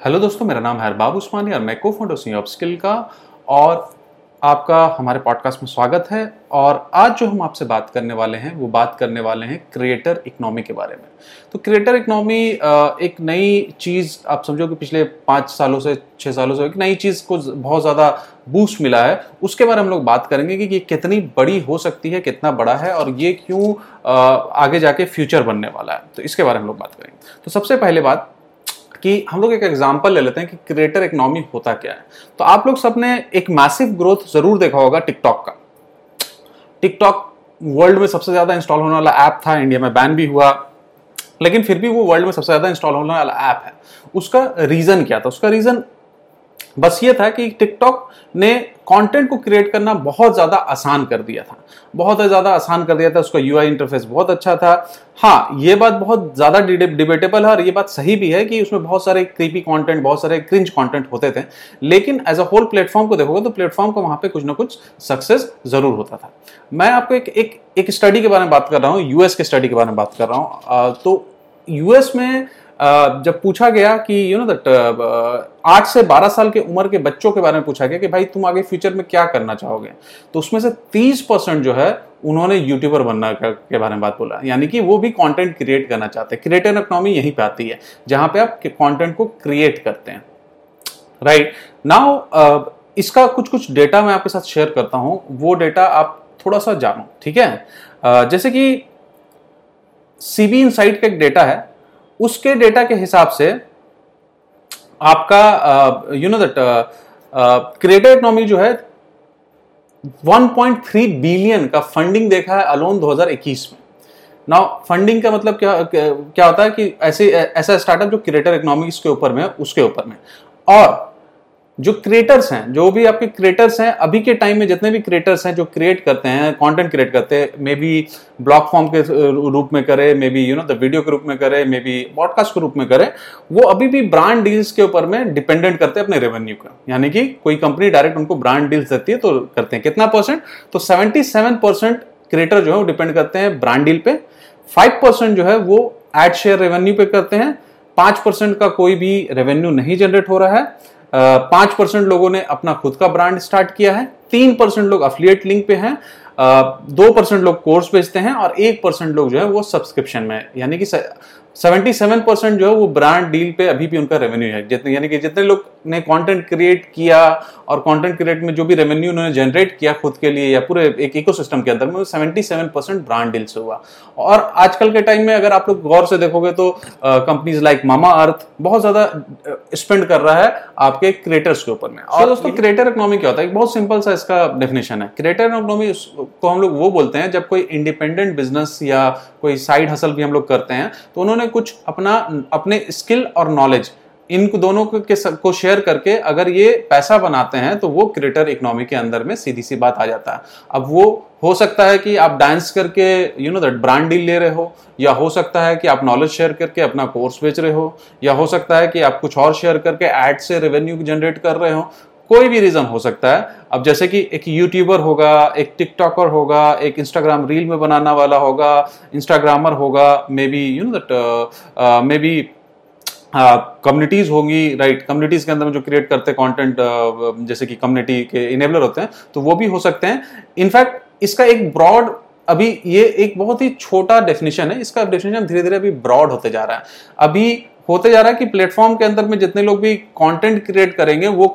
Hello दोस्तों, मेरा नाम है हरबाब उस्मानी और मैं को फाउंडर सी स्किल का और आपका हमारे पॉडकास्ट में स्वागत है। और आज जो हम आपसे बात करने वाले हैं, वो बात करने वाले हैं क्रिएटर इकोनॉमी के बारे में। तो क्रिएटर इकोनॉमी एक नई चीज़ आप समझो कि पिछले पाँच सालों से छः सालों से एक नई चीज़ को बहुत ज़्यादा बूस्ट मिला है। उसके बारे में हम लोग बात करेंगे कि ये कितनी बड़ी हो सकती है, कितना बड़ा है और ये क्यों आगे जाके फ्यूचर बनने वाला है। तो इसके बारे में हम लोग बात करेंगे। तो सबसे पहले बात कि हम लोग एक एग्ज़ाम्पल ले लेते हैं कि क्रिएटर इकोनॉमी होता क्या है। तो आप लोग सबने एक मैसिव ग्रोथ ज़रूर देखा होगा टिकटॉक का। टिकटॉक वर्ल्ड में सबसे ज़्यादा इंस्टॉल होने वाला ऐप था इंडिया में बैन भी हुआ। लेकिन फिर भी वो वर्ल्ड में सबसे ज़्यादा इंस्टॉल होने वाला ऐप है। उसका रीजन क्या था? उसका रीजन बस ये था कि टिकटॉक ने कंटेंट को क्रिएट करना बहुत ज़्यादा आसान कर दिया था। बहुत ज़्यादा आसान कर दिया था, उसका यूआई इंटरफेस बहुत अच्छा था। हाँ ये बात बहुत ज़्यादा डिबेटेबल है और ये बात सही भी है कि उसमें बहुत सारे क्रीपी कंटेंट बहुत सारे क्रिंज कंटेंट होते थे। लेकिन एज अ होल प्लेटफॉर्म को देखोगे तो प्लेटफॉर्म को वहाँ पे कुछ ना कुछ सक्सेस ज़रूर होता था। मैं आपको एक एक एक स्टडी के बारे में बात कर रहा हूँ यूएस के स्टडी के बारे में बात कर रहा हूँ। तो यूएस में जब पूछा गया कि यू नो दट आठ से बारह साल के उम्र के बच्चों के बारे में पूछा गया कि भाई तुम आगे फ्यूचर में क्या करना चाहोगे? तो उसमें से तीस परसेंट जो है, उन्होंने यूट्यूबर बनना के बारे में बात बोला। यानी कि वो भी कंटेंट क्रिएट करना चाहते हैं। क्रिएटर इकोनॉमी यहीं पे आती है, जहाँ पे आप कंटेंट को क्रिएट करते हैं। राइट नाउ इसका कुछ कुछ डेटा मैं आपके साथ शेयर करता हूँ। वो डेटा आप थोड़ा सा जानो, ठीक है? जैसे कि सीबी इनसाइट का एक डेटा है उसके डेटा के हिसाब से आपका you know that creator economy जो है 1.3 बिलियन का फंडिंग देखा है अलोन 2021 में। नाउ फंडिंग का मतलब क्या क्या होता है कि ऐसे ऐसा स्टार्टअप जो क्रिएटर इकोनॉमी के ऊपर में उसके ऊपर में। और जो क्रिएटर्स हैं, जो भी आपके क्रिएटर्स हैं, अभी के टाइम में जितने भी क्रिएटर्स हैं जो क्रिएट करते हैं कंटेंट क्रिएट करते हैं मे बी ब्लॉग फॉर्म के रूप में करे maybe you know the video के रूप में करे मे बी पॉडकास्ट के रूप में करे, वो अभी भी ब्रांड डील्स के ऊपर में डिपेंडेंट करते हैं अपने रेवेन्यू का। यानी कि कोई कंपनी डायरेक्ट उनको ब्रांड डील्स देती है तो करते हैं। कितना परसेंट तो सेवेंटी परसेंट क्रिएटर जो है वो डिपेंड करते हैं ब्रांड डील पे। फाइव परसेंट जो है वो एड शेयर रेवेन्यू पे करते हैं। पाँच परसेंट का कोई भी रेवेन्यू नहीं जनरेट हो रहा है। पाँच परसेंट लोगों ने अपना खुद का ब्रांड स्टार्ट किया है, तीन परसेंट लोग अफिलियट लिंक पे हैं दो परसेंट लोग कोर्स बेचते हैं और एक परसेंट लोग जो है वो सब्सक्रिप्शन में, यानी कि सेवेंटी सेवन परसेंट जो है वो ब्रांड डील पे अभी भी उनका रेवेन्यू है। जितने यानी कि जितने लोग ने कंटेंट क्रिएट किया और कंटेंट क्रिएट में जो भी रेवेन्यू उन्होंने जनरेट किया खुद के लिए या पूरे एक इकोसिस्टम के अंदर में seventy seven percent brand deal से हुआ। और आजकल के टाइम में अगर आप लोग गौर से देखोगे तो कंपनीज़ लाइक मामा अर्थ बहुत ज़्यादा स्पेंड कर रहा है आपके क्रिएटर्स के ऊपर में। और दोस्तों क्रिएटर इकोनॉमी क्या होता है? बहुत सिंपल सा इसका डेफिनेशन है। क्रिएटर इकोनॉमी को हम लोग वो बोलते हैं जब कोई इंडिपेंडेंट बिज़नेस या कोई साइड हसल भी हम लोग करते हैं तो उन्होंने कुछ अपना, अपने स्किल और नॉलेज इन दोनों के, को शेयर करके अगर ये पैसा बनाते हैं तो वो क्रिएटर इकोनॉमी के अंदर में सीधी सी बात आ जाता है। अब वो, हो सकता है कि आप डांस करके you know that brand deal ले रहे हो, या हो सकता है कि आप नॉलेज शेयर करके अपना कोर्स बेच रहे हो, या हो सकता है कि आप कुछ और शेयर करके एड से रेवेन्यू जनरेट कर रहे हो कोई भी रीजन हो सकता है। अब जैसे कि एक यूट्यूबर होगा, एक टिकटॉकर होगा, एक इंस्टाग्राम रील में बनाना वाला होगा इंस्टाग्रामर होगा maybe you know that maybe communities होंगी राइट कम्युनिटीज के अंदर में जो क्रिएट करते हैं कंटेंट जैसे कि कम्युनिटी के इनेबलर होते हैं तो वो भी हो सकते हैं। इनफैक्ट इसका एक ब्रॉड अभी ये एक बहुत ही छोटा डेफिनेशन है, इसका डेफिनेशन धीरे धीरे अभी ब्रॉड होते जा रहा है। अभी होते जा रहा है कि प्लेटफॉर्म के अंदर में जितने लोग भी कंटेंट क्रिएट करेंगे, वो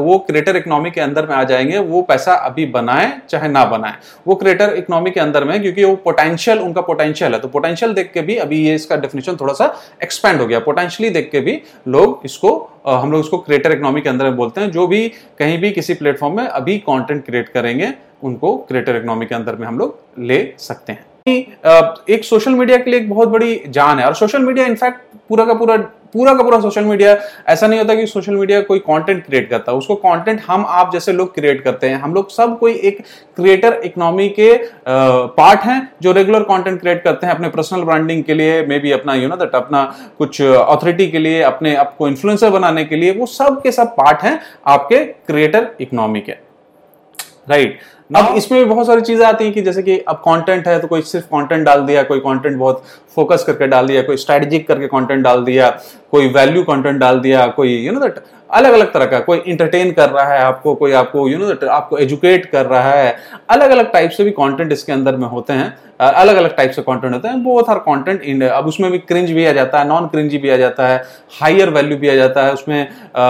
वो क्रिएटर इकोनॉमी के अंदर में आ जाएँगे, वो पैसा अभी बनाए, चाहे ना बनाए। वो क्रिएटर इकोनॉमी के अंदर में, क्योंकि वो पोटेंशियल उनका पोटेंशियल है। तो पोटेंशियल देख के भी अभी ये इसका डेफिनेशन थोड़ा सा एक्सपेंड हो गया। पोटेंशियली देख के भी लोग इसको हम लोग इसको क्रिएटर इकोनॉमी के अंदर में बोलते हैं। जो भी कहीं भी किसी प्लेटफॉर्म में अभी कॉन्टेंट क्रिएट करेंगे, उनको क्रिएटर इकोनॉमी के अंदर में हम लोग ले सकते हैं। एक सोशल मीडिया के लिए एक बहुत बड़ी जान है। और सोशल मीडिया इनफैक्ट पूरा का पूरा पूरा का पूरा सोशल मीडिया ऐसा नहीं होता कि सोशल मीडिया कोई कंटेंट क्रिएट करता है। उसको कंटेंट हम, आप जैसे लोग क्रिएट करते हैं, हम लोग सब कोई एक क्रिएटर इकोनॉमी के पार्ट हैं जो रेगुलर कंटेंट क्रिएट करते हैं अपने पर्सनल ब्रांडिंग के लिए मे बी अपना यू नो दैट अपना कुछ अथॉरिटी के लिए, अपने आपको इन्फ्लुएंसर बनाने के लिए, वो सब के सब पार्ट हैं आपके क्रिएटर इकोनॉमी के। राइट अब इसमें भी बहुत सारी चीज़ें आती हैं कि जैसे कि अब कंटेंट है तो कोई सिर्फ़ कंटेंट डाल दिया कोई कंटेंट बहुत फोकस करके डाल दिया कोई स्ट्रेटेजिक करके कंटेंट डाल दिया कोई वैल्यू कंटेंट डाल दिया कोई यू नो दैट अलग अलग तरह का, कोई इंटरटेन कर रहा है आपको, कोई आपको यू नो दैट आपको एजुकेट कर रहा है। अलग अलग टाइप से भी कंटेंट इसके अंदर में होते हैं। अलग अलग टाइप से कंटेंट होते हैं। बोथ आर कंटेंट इन अब उसमें भी क्रिंज भी आ जाता है नॉन क्रिंज भी आ जाता है हायर वैल्यू भी आ जाता है। उसमें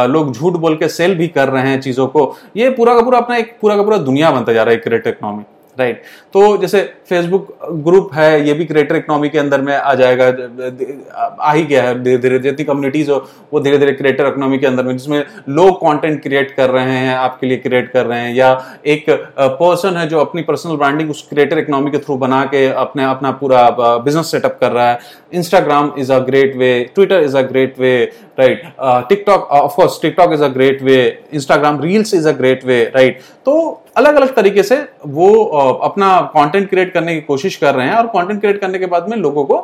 लोग झूठ बोल के सेल भी कर रहे हैं चीज़ों को। ये पूरा का पूरा अपना एक, पूरा का पूरा दुनिया बनता जा रहा है क्रिएटिव इकोनॉमी राइट तो जैसे फेसबुक ग्रुप है, ये भी क्रिएटर इकोनॉमी के अंदर में आ जाएगा, आ ही गया है धीरे धीरे जितनी कम्युनिटीज हो, वो धीरे धीरे क्रिएटर इकोनॉमी के अंदर में, जिसमें लोग कंटेंट क्रिएट कर रहे हैं, आपके लिए क्रिएट कर रहे हैं, या एक पर्सन है जो अपनी पर्सनल ब्रांडिंग उस क्रिएटर इकोनॉमी के थ्रू बना के अपने, अपना पूरा बिज़नेस सेटअप कर रहा है। Instagram is a great way Twitter is a great way right TikTok of course TikTok is a great way Instagram reels is a great way right तो अलग अलग तरीके से वो अपना कंटेंट क्रिएट करने की कोशिश कर रहे हैं और कंटेंट क्रिएट करने के बाद में लोगों को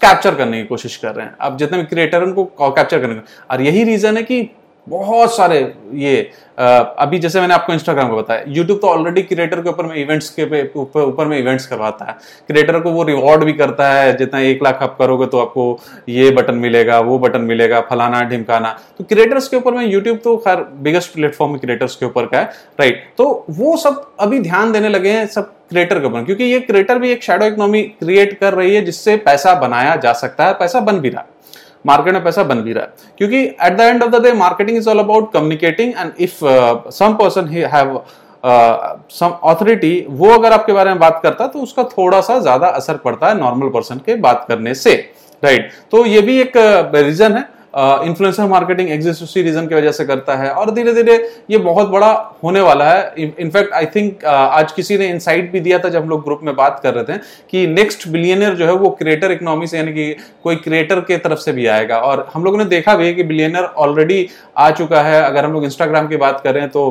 कैप्चर करने की कोशिश कर रहे हैं। अब जितने भी क्रिएटर उनको कैप्चर करने का और यही रीजन है कि बहुत सारे ये अभी जैसे मैंने आपको इंस्टाग्राम को बताया यूट्यूब तो ऑलरेडी क्रिएटर के ऊपर में इवेंट्स के ऊपर ऊपर में इवेंट्स करवाता है। क्रिएटर को वो रिवॉर्ड भी करता है, जितना एक लाख आप करोगे तो आपको ये बटन मिलेगा, वो बटन मिलेगा, फलाना, ढिमकाना। तो क्रिएटर्स के ऊपर में यूट्यूब तो खैर बिगेस्ट प्लेटफॉर्म क्रिएटर्स के ऊपर का है राइट तो वो सब अभी ध्यान देने लगे हैं सब क्रिएटर के ऊपर क्योंकि ये क्रिएटर भी एक शेडो इकोनॉमी क्रिएट कर रही है, जिससे पैसा बनाया जा सकता है, पैसा बन भी रहा है। मार्केट में पैसा बन भी रहा है क्योंकि at the end of the day marketing is all about communicating and if some person have some authority वो अगर आपके बारे में बात करता है तो उसका थोड़ा सा ज़्यादा असर पड़ता है नॉर्मल पर्सन के बात करने से राइट right? तो ये भी एक रीजन uh, है इन्फ्लुएंसर मार्केटिंग एग्जिस्ट उसी रीजन की वजह से करता है। और धीरे धीरे ये बहुत बड़ा होने वाला है। इनफैक्ट आई थिंक आज किसी ने इनसाइट भी दिया था जब हम लोग ग्रुप में बात कर रहे थे कि नेक्स्ट बिलियनर जो है वो क्रिएटर इकोनॉमी से यानी कि कोई क्रिएटर के तरफ़ से भी आएगा। और हम लोगों ने देखा भी है कि बिलियनर ऑलरेडी आ चुका है। अगर हम लोग इंस्टाग्राम की बात करें तो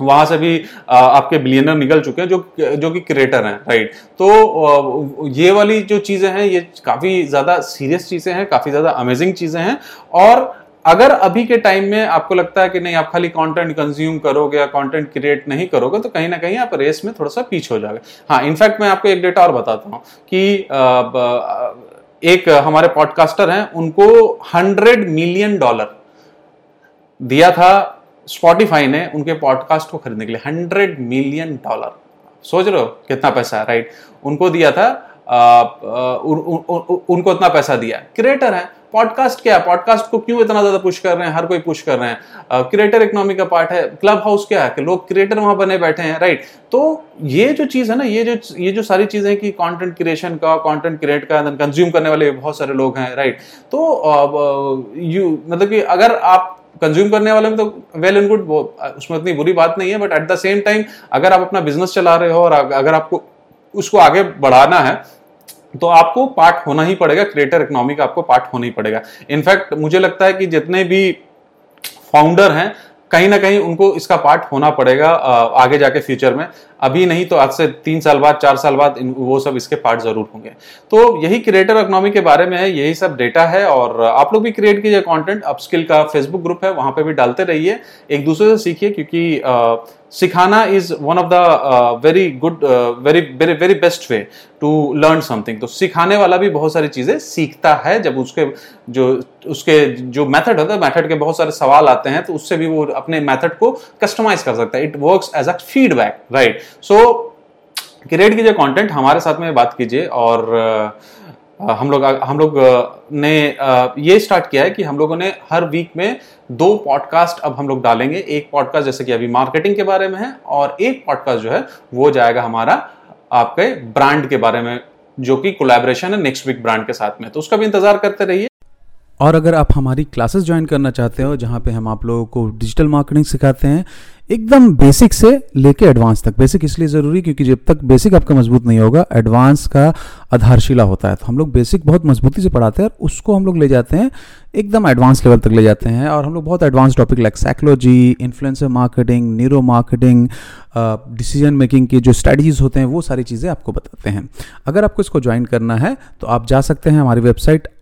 वहाँ से भी आपके बिलियनर निकल चुके हैं, जो जो कि क्रिएटर हैं राइट तो ये वाली जो चीज़ें हैं, ये काफ़ी ज़्यादा सीरियस चीज़ें हैं, काफ़ी ज़्यादा अमेजिंग चीज़ें हैं। और अगर अभी के टाइम में आपको लगता है कि नहीं, आप खाली कंटेंट कंज्यूम करोगे या कंटेंट क्रिएट नहीं करोगे तो कहीं ना कहीं आप रेस में थोड़ा सा पीछे हो जाएगा हाँ इनफैक्ट मैं आपको एक डेटा और बताता हूँ कि एक हमारे पॉडकास्टर हैं, उनको हंड्रेड मिलियन डॉलर दिया था स्पॉटिफाई ने उनके पॉडकास्ट को खरीदने के लिए हंड्रेड मिलियन डॉलर सोच रहे हो कितना पैसा राइट उनको दिया था आ, आ, उन, उन, उन, उनको इतना पैसा दिया क्रिएटर है। पॉडकास्ट क्या है? पॉडकास्ट को क्यों इतना ज़्यादा पुश कर रहे हैं? हर कोई पुश कर रहे हैं। क्रिएटर इकोनॉमी का पार्ट है। क्लब हाउस क्या है? कि लोग क्रिएटर वहाँ बने बैठे हैं राइट तो ये जो चीज़ है ना ये जो ये जो सारी चीज़ें कि कंटेंट क्रिएशन का कंटेंट क्रिएट का कंज्यूम करने वाले बहुत सारे लोग हैं राइट तो यू मतलब कि अगर आप कंज्यूम करने वाले में तो वेल एंड गुड उसमें इतनी बुरी बात नहीं है but at the same time अगर आप अपना बिज़नेस चला रहे हो और अगर आपको उसको आगे बढ़ाना है तो आपको पार्ट होना ही पड़ेगा क्रिएटर इकोनॉमी का आपको पार्ट होना ही पड़ेगा। इनफैक्ट मुझे लगता है कि जितने भी फाउंडर हैं कहीं ना कहीं उनको इसका पार्ट होना पड़ेगा आगे जाके फ्यूचर में। अभी नहीं तो आज से तीन साल बाद, चार साल बाद वो सब इसके पार्ट ज़रूर होंगे। तो यही क्रिएटर इकोनॉमी के बारे में है, यही सब डेटा है और आप लोग भी क्रिएट कीजिए कंटेंट अपस्किल का फेसबुक ग्रुप है, वहाँ पे भी डालते रहिए। एक दूसरे से सीखिए, क्योंकि सिखाना is one of the very good very very very best way to learn something तो सिखाने वाला भी बहुत सारी चीज़ें सीखता है। जब उसके जो उसके जो मेथड होता है मेथड के बहुत सारे सवाल आते हैं तो उससे भी वो अपने मेथड को कस्टमाइज कर सकता है। It work as a feedback right so create कीजिए कंटेंट हमारे साथ में बात कीजिए और uh, हम लोग हम लोग ने ये स्टार्ट किया है कि हम लोगों ने हर वीक में दो पॉडकास्ट अब हम लोग डालेंगे। एक पॉडकास्ट जैसे कि अभी मार्केटिंग के बारे में है और एक पॉडकास्ट जो है, वो जाएगा हमारा आपके ब्रांड के बारे में, जो कि कोलैबोरेशन है नेक्स्ट वीक ब्रांड के साथ में। तो उसका भी इंतज़ार करते रहिए। और अगर आप हमारी क्लासेस ज्वाइन करना चाहते हो, जहाँ पे हम आप लोगों को डिजिटल मार्केटिंग सिखाते हैं, एकदम बेसिक से लेके एडवांस तक। बेसिक इसलिए ज़रूरी क्योंकि जब तक बेसिक आपका मज़बूत नहीं होगा एडवांस का आधारशिला होता है। तो हम लोग बेसिक बहुत मजबूती से पढ़ाते हैं और उसको हम लोग ले जाते हैं, एकदम एडवांस लेवल तक ले जाते हैं। और हम लोग बहुत advance topic like psychology influencer marketing neuro marketing decision making के जो स्ट्रेटजीज होते हैं, वो सारी चीज़ें आपको बताते हैं। अगर आपको इसको ज्वाइन करना है तो आप जा सकते हैं हमारी वेबसाइट